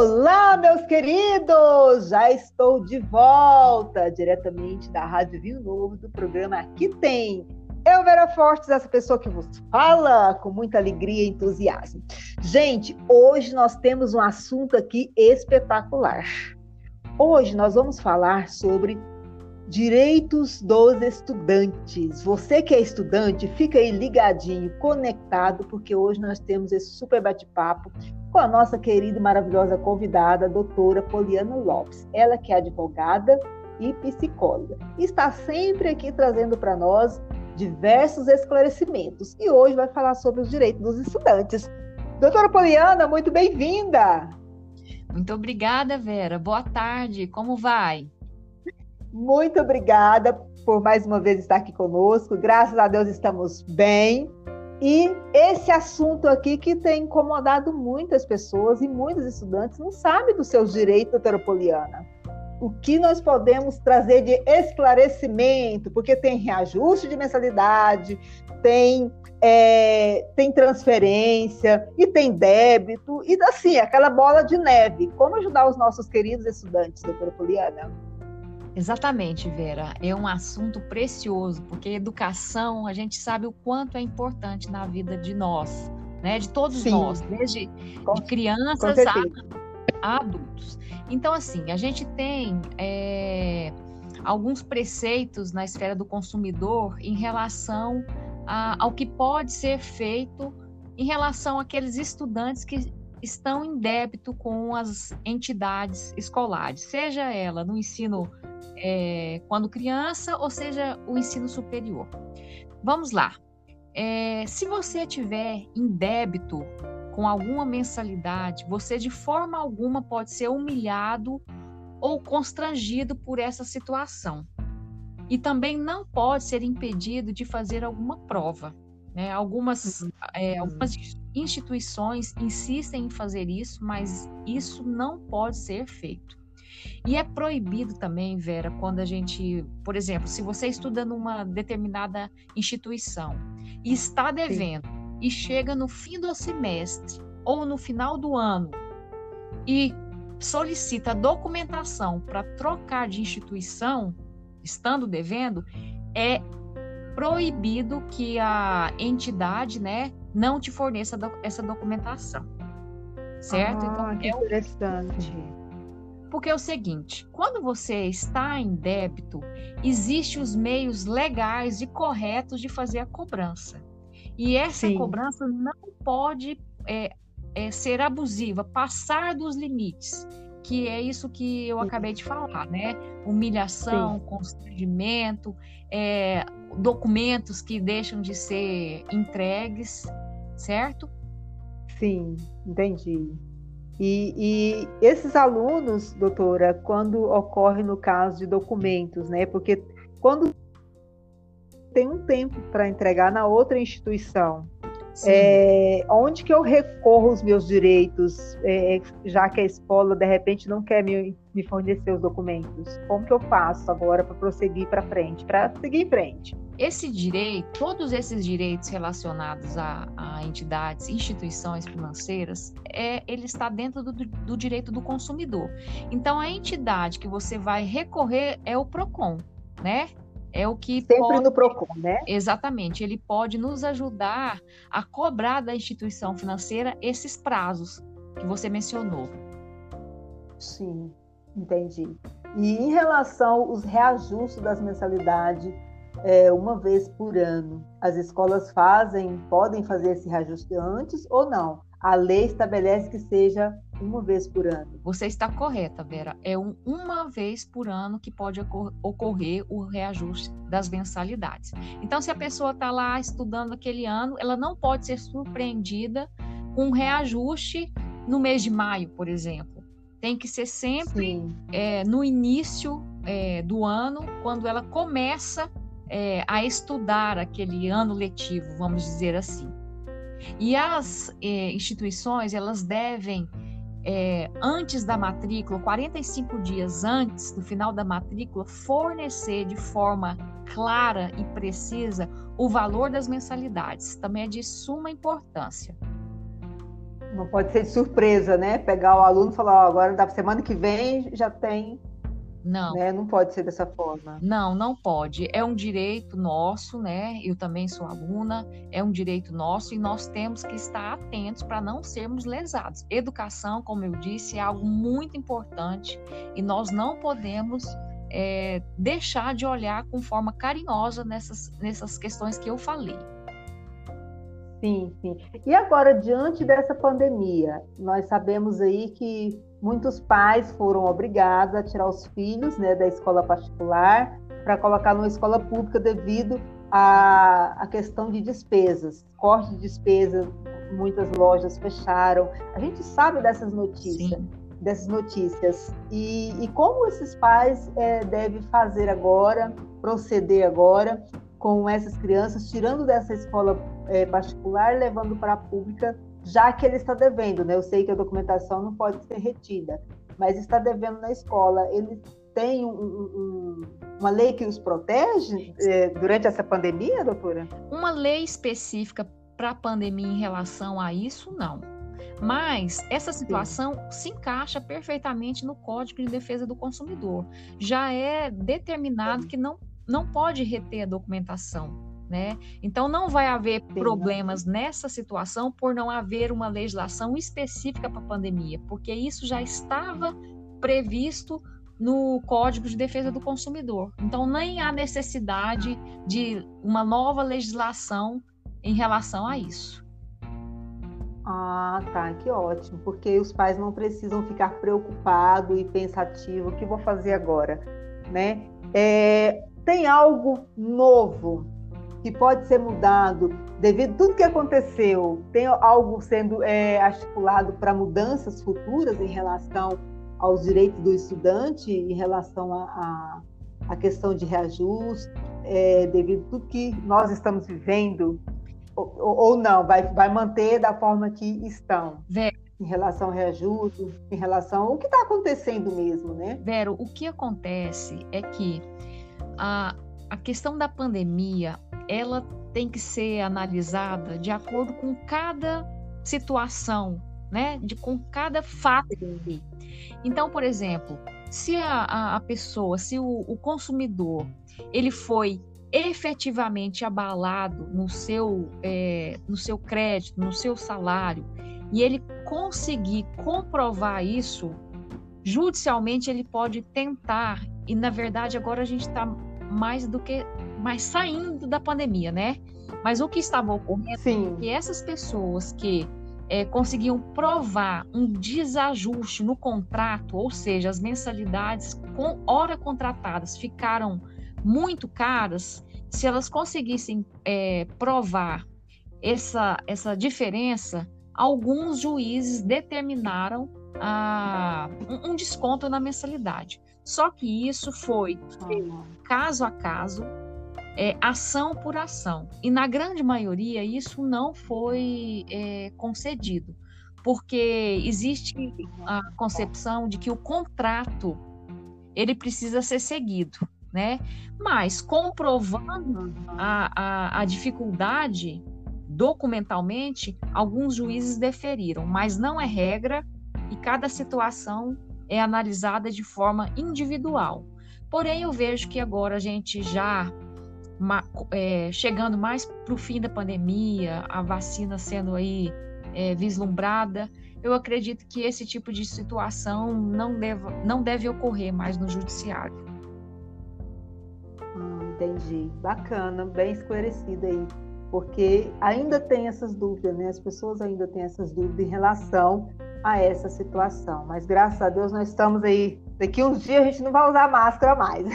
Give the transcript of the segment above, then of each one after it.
Olá, meus queridos! Já estou de volta diretamente da Rádio Vinho Novo do programa Aqui Tem. Eu, Vera Fortes, essa pessoa que vos fala com muita alegria e entusiasmo. Gente, hoje nós temos um assunto aqui espetacular. Hoje nós vamos falar sobre direitos dos estudantes. Você que é estudante, fica aí ligadinho, conectado, porque hoje nós temos esse super bate-papo com a nossa querida e maravilhosa convidada, a doutora Poliana Lopes. Ela que é advogada e psicóloga. Está sempre aqui trazendo para nós diversos esclarecimentos e hoje vai falar sobre os direitos dos estudantes. Doutora Poliana, muito bem-vinda! Muito obrigada, Vera. Boa tarde, como vai? Muito obrigada por mais uma vez estar aqui conosco. Graças a Deus estamos bem. E esse assunto aqui que tem incomodado muitas pessoas e muitos estudantes não sabem dos seus direitos, Poliana. O que nós podemos trazer de esclarecimento, porque tem reajuste de mensalidade, tem, é, tem transferência e tem débito, e assim, aquela bola de neve. Como ajudar os nossos queridos estudantes, doutora Poliana? Exatamente, Vera. É um assunto precioso, porque educação, a gente sabe o quanto é importante na vida de nós, né? De todos Sim. nós, desde de crianças a, a, adultos. Então, assim, a gente tem é, alguns preceitos na esfera do consumidor em relação a, ao que pode ser feito em relação àqueles estudantes que estão em débito com as entidades escolares, seja ela no ensino é, quando criança, ou seja, o ensino superior. Vamos lá. É, se você tiver em débito com alguma mensalidade, você de forma alguma pode ser humilhado ou constrangido por essa situação. E também não pode ser impedido de fazer alguma prova. Né? Algumas, uhum. é, algumas instituições insistem em fazer isso, mas isso não pode ser feito. E é proibido também, Vera, quando a gente, por exemplo, se você estuda numa determinada instituição e está devendo Sim. e chega no fim do semestre ou no final do ano e solicita documentação para trocar de instituição, estando devendo, é proibido que a entidade, né, não te forneça essa documentação. Certo? Ah, então, que é interessante. Porque é o seguinte, quando você está em débito, existem os meios legais e corretos de fazer a cobrança. E essa Sim. cobrança não pode é, é, ser abusiva, passar dos limites, que é isso que eu acabei de falar, né? Humilhação, Sim. constrangimento, é, documentos que deixam de ser entregues, certo? Sim, entendi. E, e, esses alunos, doutora, quando ocorre no caso de documentos, né? Porque quando tem um tempo para entregar na outra instituição, é, onde que eu recorro os meus direitos, é, já que a escola de repente não quer me, me fornecer os documentos? Como que eu faço agora para prosseguir para frente, para seguir em frente? Esse direito, todos esses direitos relacionados a, a entidades, instituições financeiras, é, ele está dentro do, do direito do consumidor. Então, a entidade que você vai recorrer é o PROCON, né? É o que sempre pode, no Procon, né? Exatamente, ele pode nos ajudar a cobrar da instituição financeira esses prazos que você mencionou. Sim, entendi. E em relação aos reajustes das mensalidades, é, uma vez por ano, as escolas fazem, podem fazer esse reajuste antes ou não? A lei estabelece que seja uma vez por ano. Você está correta, Vera. É um, uma vez por ano que pode ocorrer o reajuste das mensalidades. Então, se a pessoa está lá estudando aquele ano, ela não pode ser surpreendida com um reajuste no mês de maio, por exemplo. Tem que ser sempre é, no início é, do ano, quando ela começa é, a estudar aquele ano letivo, vamos dizer assim. E as é, instituições, elas devem é, antes da matrícula, 45 dias antes do final da matrícula, fornecer de forma clara e precisa o valor das mensalidades. Também é de suma importância. Não pode ser de surpresa, né? Pegar o aluno e falar, oh, agora da semana que vem já tem não. Né? Não pode ser dessa forma. Não, não pode. É um direito nosso, né? Eu também sou aluna, é um direito nosso e nós temos que estar atentos para não sermos lesados. Educação, como eu disse, é algo muito importante e nós não podemos é, deixar de olhar com forma carinhosa nessas, nessas questões que eu falei. Sim, sim. E agora, diante dessa pandemia, nós sabemos aí que muitos pais foram obrigados a tirar os filhos né, da escola particular para colocar numa escola pública devido à, à questão de despesas, corte de despesas, muitas lojas fecharam. A gente sabe dessas notícias. Sim. Dessas notícias. E, e como esses pais é, devem fazer agora, proceder agora com essas crianças, tirando dessa escola é, particular, levando para a pública, já que ele está devendo, né? Eu sei que a documentação não pode ser retida, mas está devendo na escola. Ele tem um, um, uma lei que os protege é, durante essa pandemia, doutora? Uma lei específica para a pandemia em relação a isso, não. Mas essa situação Sim. se encaixa perfeitamente no Código de Defesa do Consumidor. Já é determinado que não, não pode reter a documentação né? Então não vai haver problemas nessa situação por não haver uma legislação específica para a pandemia, porque isso já estava previsto no Código de Defesa do Consumidor. Então nem há necessidade de uma nova legislação em relação a isso. Ah, tá, que ótimo, porque os pais não precisam ficar preocupados e pensativos, o que vou fazer agora, né? É, tem algo novo que pode ser mudado devido a tudo que aconteceu? Tem algo sendo é, articulado para mudanças futuras em relação aos direitos do estudante, em relação à a, a, questão de reajuste, é, devido a tudo que nós estamos vivendo? Ou, ou não, vai, vai manter da forma que estão? Vero. Em relação ao reajuste, em relação ao que está acontecendo mesmo, né? Vero, o que acontece é que a, a questão da pandemia ela tem que ser analisada de acordo com cada situação, né? De com cada fato. Então, por exemplo, se a, a pessoa, se o, o consumidor, ele foi efetivamente abalado no seu, é, no seu crédito, no seu salário, e ele conseguir comprovar isso, judicialmente ele pode tentar, e na verdade agora a gente está mais do que mais saindo da pandemia, né? Mas o que estava ocorrendo Sim. é que essas pessoas que é, conseguiam provar um desajuste no contrato, ou seja, as mensalidades com hora contratadas ficaram muito caras, se elas conseguissem é, provar essa, essa diferença, alguns juízes determinaram a, um, um desconto na mensalidade. Só que isso foi caso a caso, é, ação por ação. E na grande maioria isso não foi é, concedido, porque existe a concepção de que o contrato ele precisa ser seguido, né? Mas comprovando a, a, a dificuldade documentalmente, alguns juízes deferiram, mas não é regra e cada situação é analisada de forma individual. Porém, eu vejo que agora a gente já é, chegando mais para o fim da pandemia, a vacina sendo aí é, vislumbrada, eu acredito que esse tipo de situação não deve, não deve ocorrer mais no judiciário. Hum, entendi. Bacana, bem esclarecida aí. Porque ainda tem essas dúvidas, né? As pessoas ainda têm essas dúvidas em relação a essa situação. Mas graças a Deus nós estamos aí. Daqui uns dias a gente não vai usar máscara mais.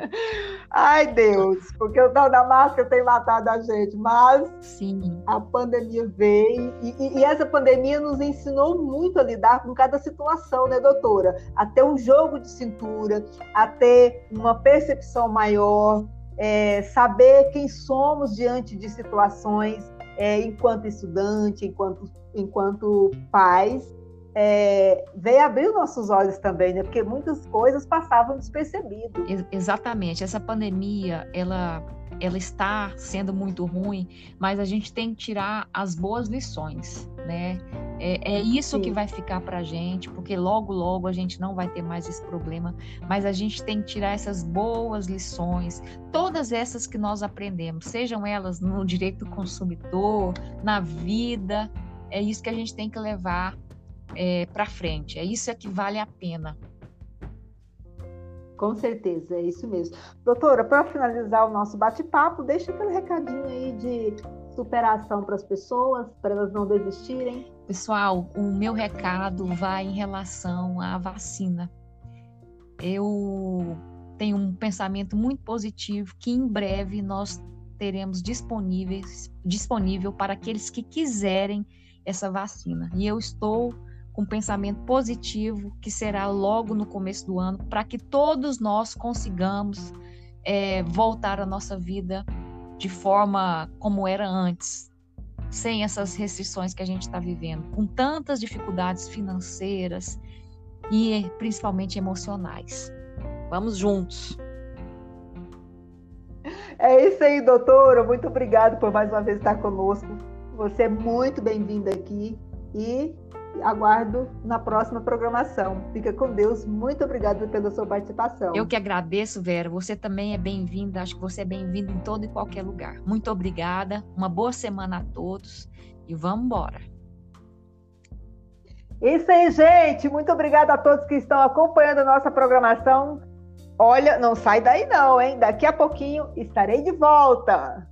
Ai, Deus, porque o tal da máscara tem matado a gente. Mas Sim. a pandemia veio e, e, e, essa pandemia nos ensinou muito a lidar com cada situação, né, doutora? A ter um jogo de cintura, a ter uma percepção maior, é, saber quem somos diante de situações é, enquanto estudante, enquanto, enquanto pais, é, veio abrir nossos olhos também, né? Porque muitas coisas passavam despercebidas. Exatamente. Essa pandemia, ela, ela está sendo muito ruim, mas a gente tem que tirar as boas lições, né? É, é isso Sim. que vai ficar para a gente, porque logo, logo a gente não vai ter mais esse problema, mas a gente tem que tirar essas boas lições, todas essas que nós aprendemos, sejam elas no direito do consumidor, na vida, é isso que a gente tem que levar é, para frente, é isso é que vale a pena. Com certeza, é isso mesmo. Doutora, para finalizar o nosso bate-papo, deixa aquele recadinho aí de superação para as pessoas, para elas não desistirem. Pessoal, o meu recado vai em relação à vacina. Eu tenho um pensamento muito positivo que em breve nós teremos disponíveis disponível para aqueles que quiserem essa vacina. E eu estou com pensamento positivo que será logo no começo do ano para que todos nós consigamos é, voltar à nossa vida de forma como era antes, sem essas restrições que a gente está vivendo, com tantas dificuldades financeiras e principalmente emocionais. Vamos juntos. É isso aí, doutora. Muito obrigada por mais uma vez estar conosco. Você é muito bem-vinda aqui e aguardo na próxima programação. Fica com Deus. Muito obrigada pela sua participação. Eu que agradeço, Vera. Você também é bem-vinda. Acho que você é bem-vinda em todo e qualquer lugar. Muito obrigada. Uma boa semana a todos e vamos embora. Isso aí, gente. Muito obrigada a todos que estão acompanhando a nossa programação. Olha, não sai daí não, hein? Daqui a pouquinho estarei de volta.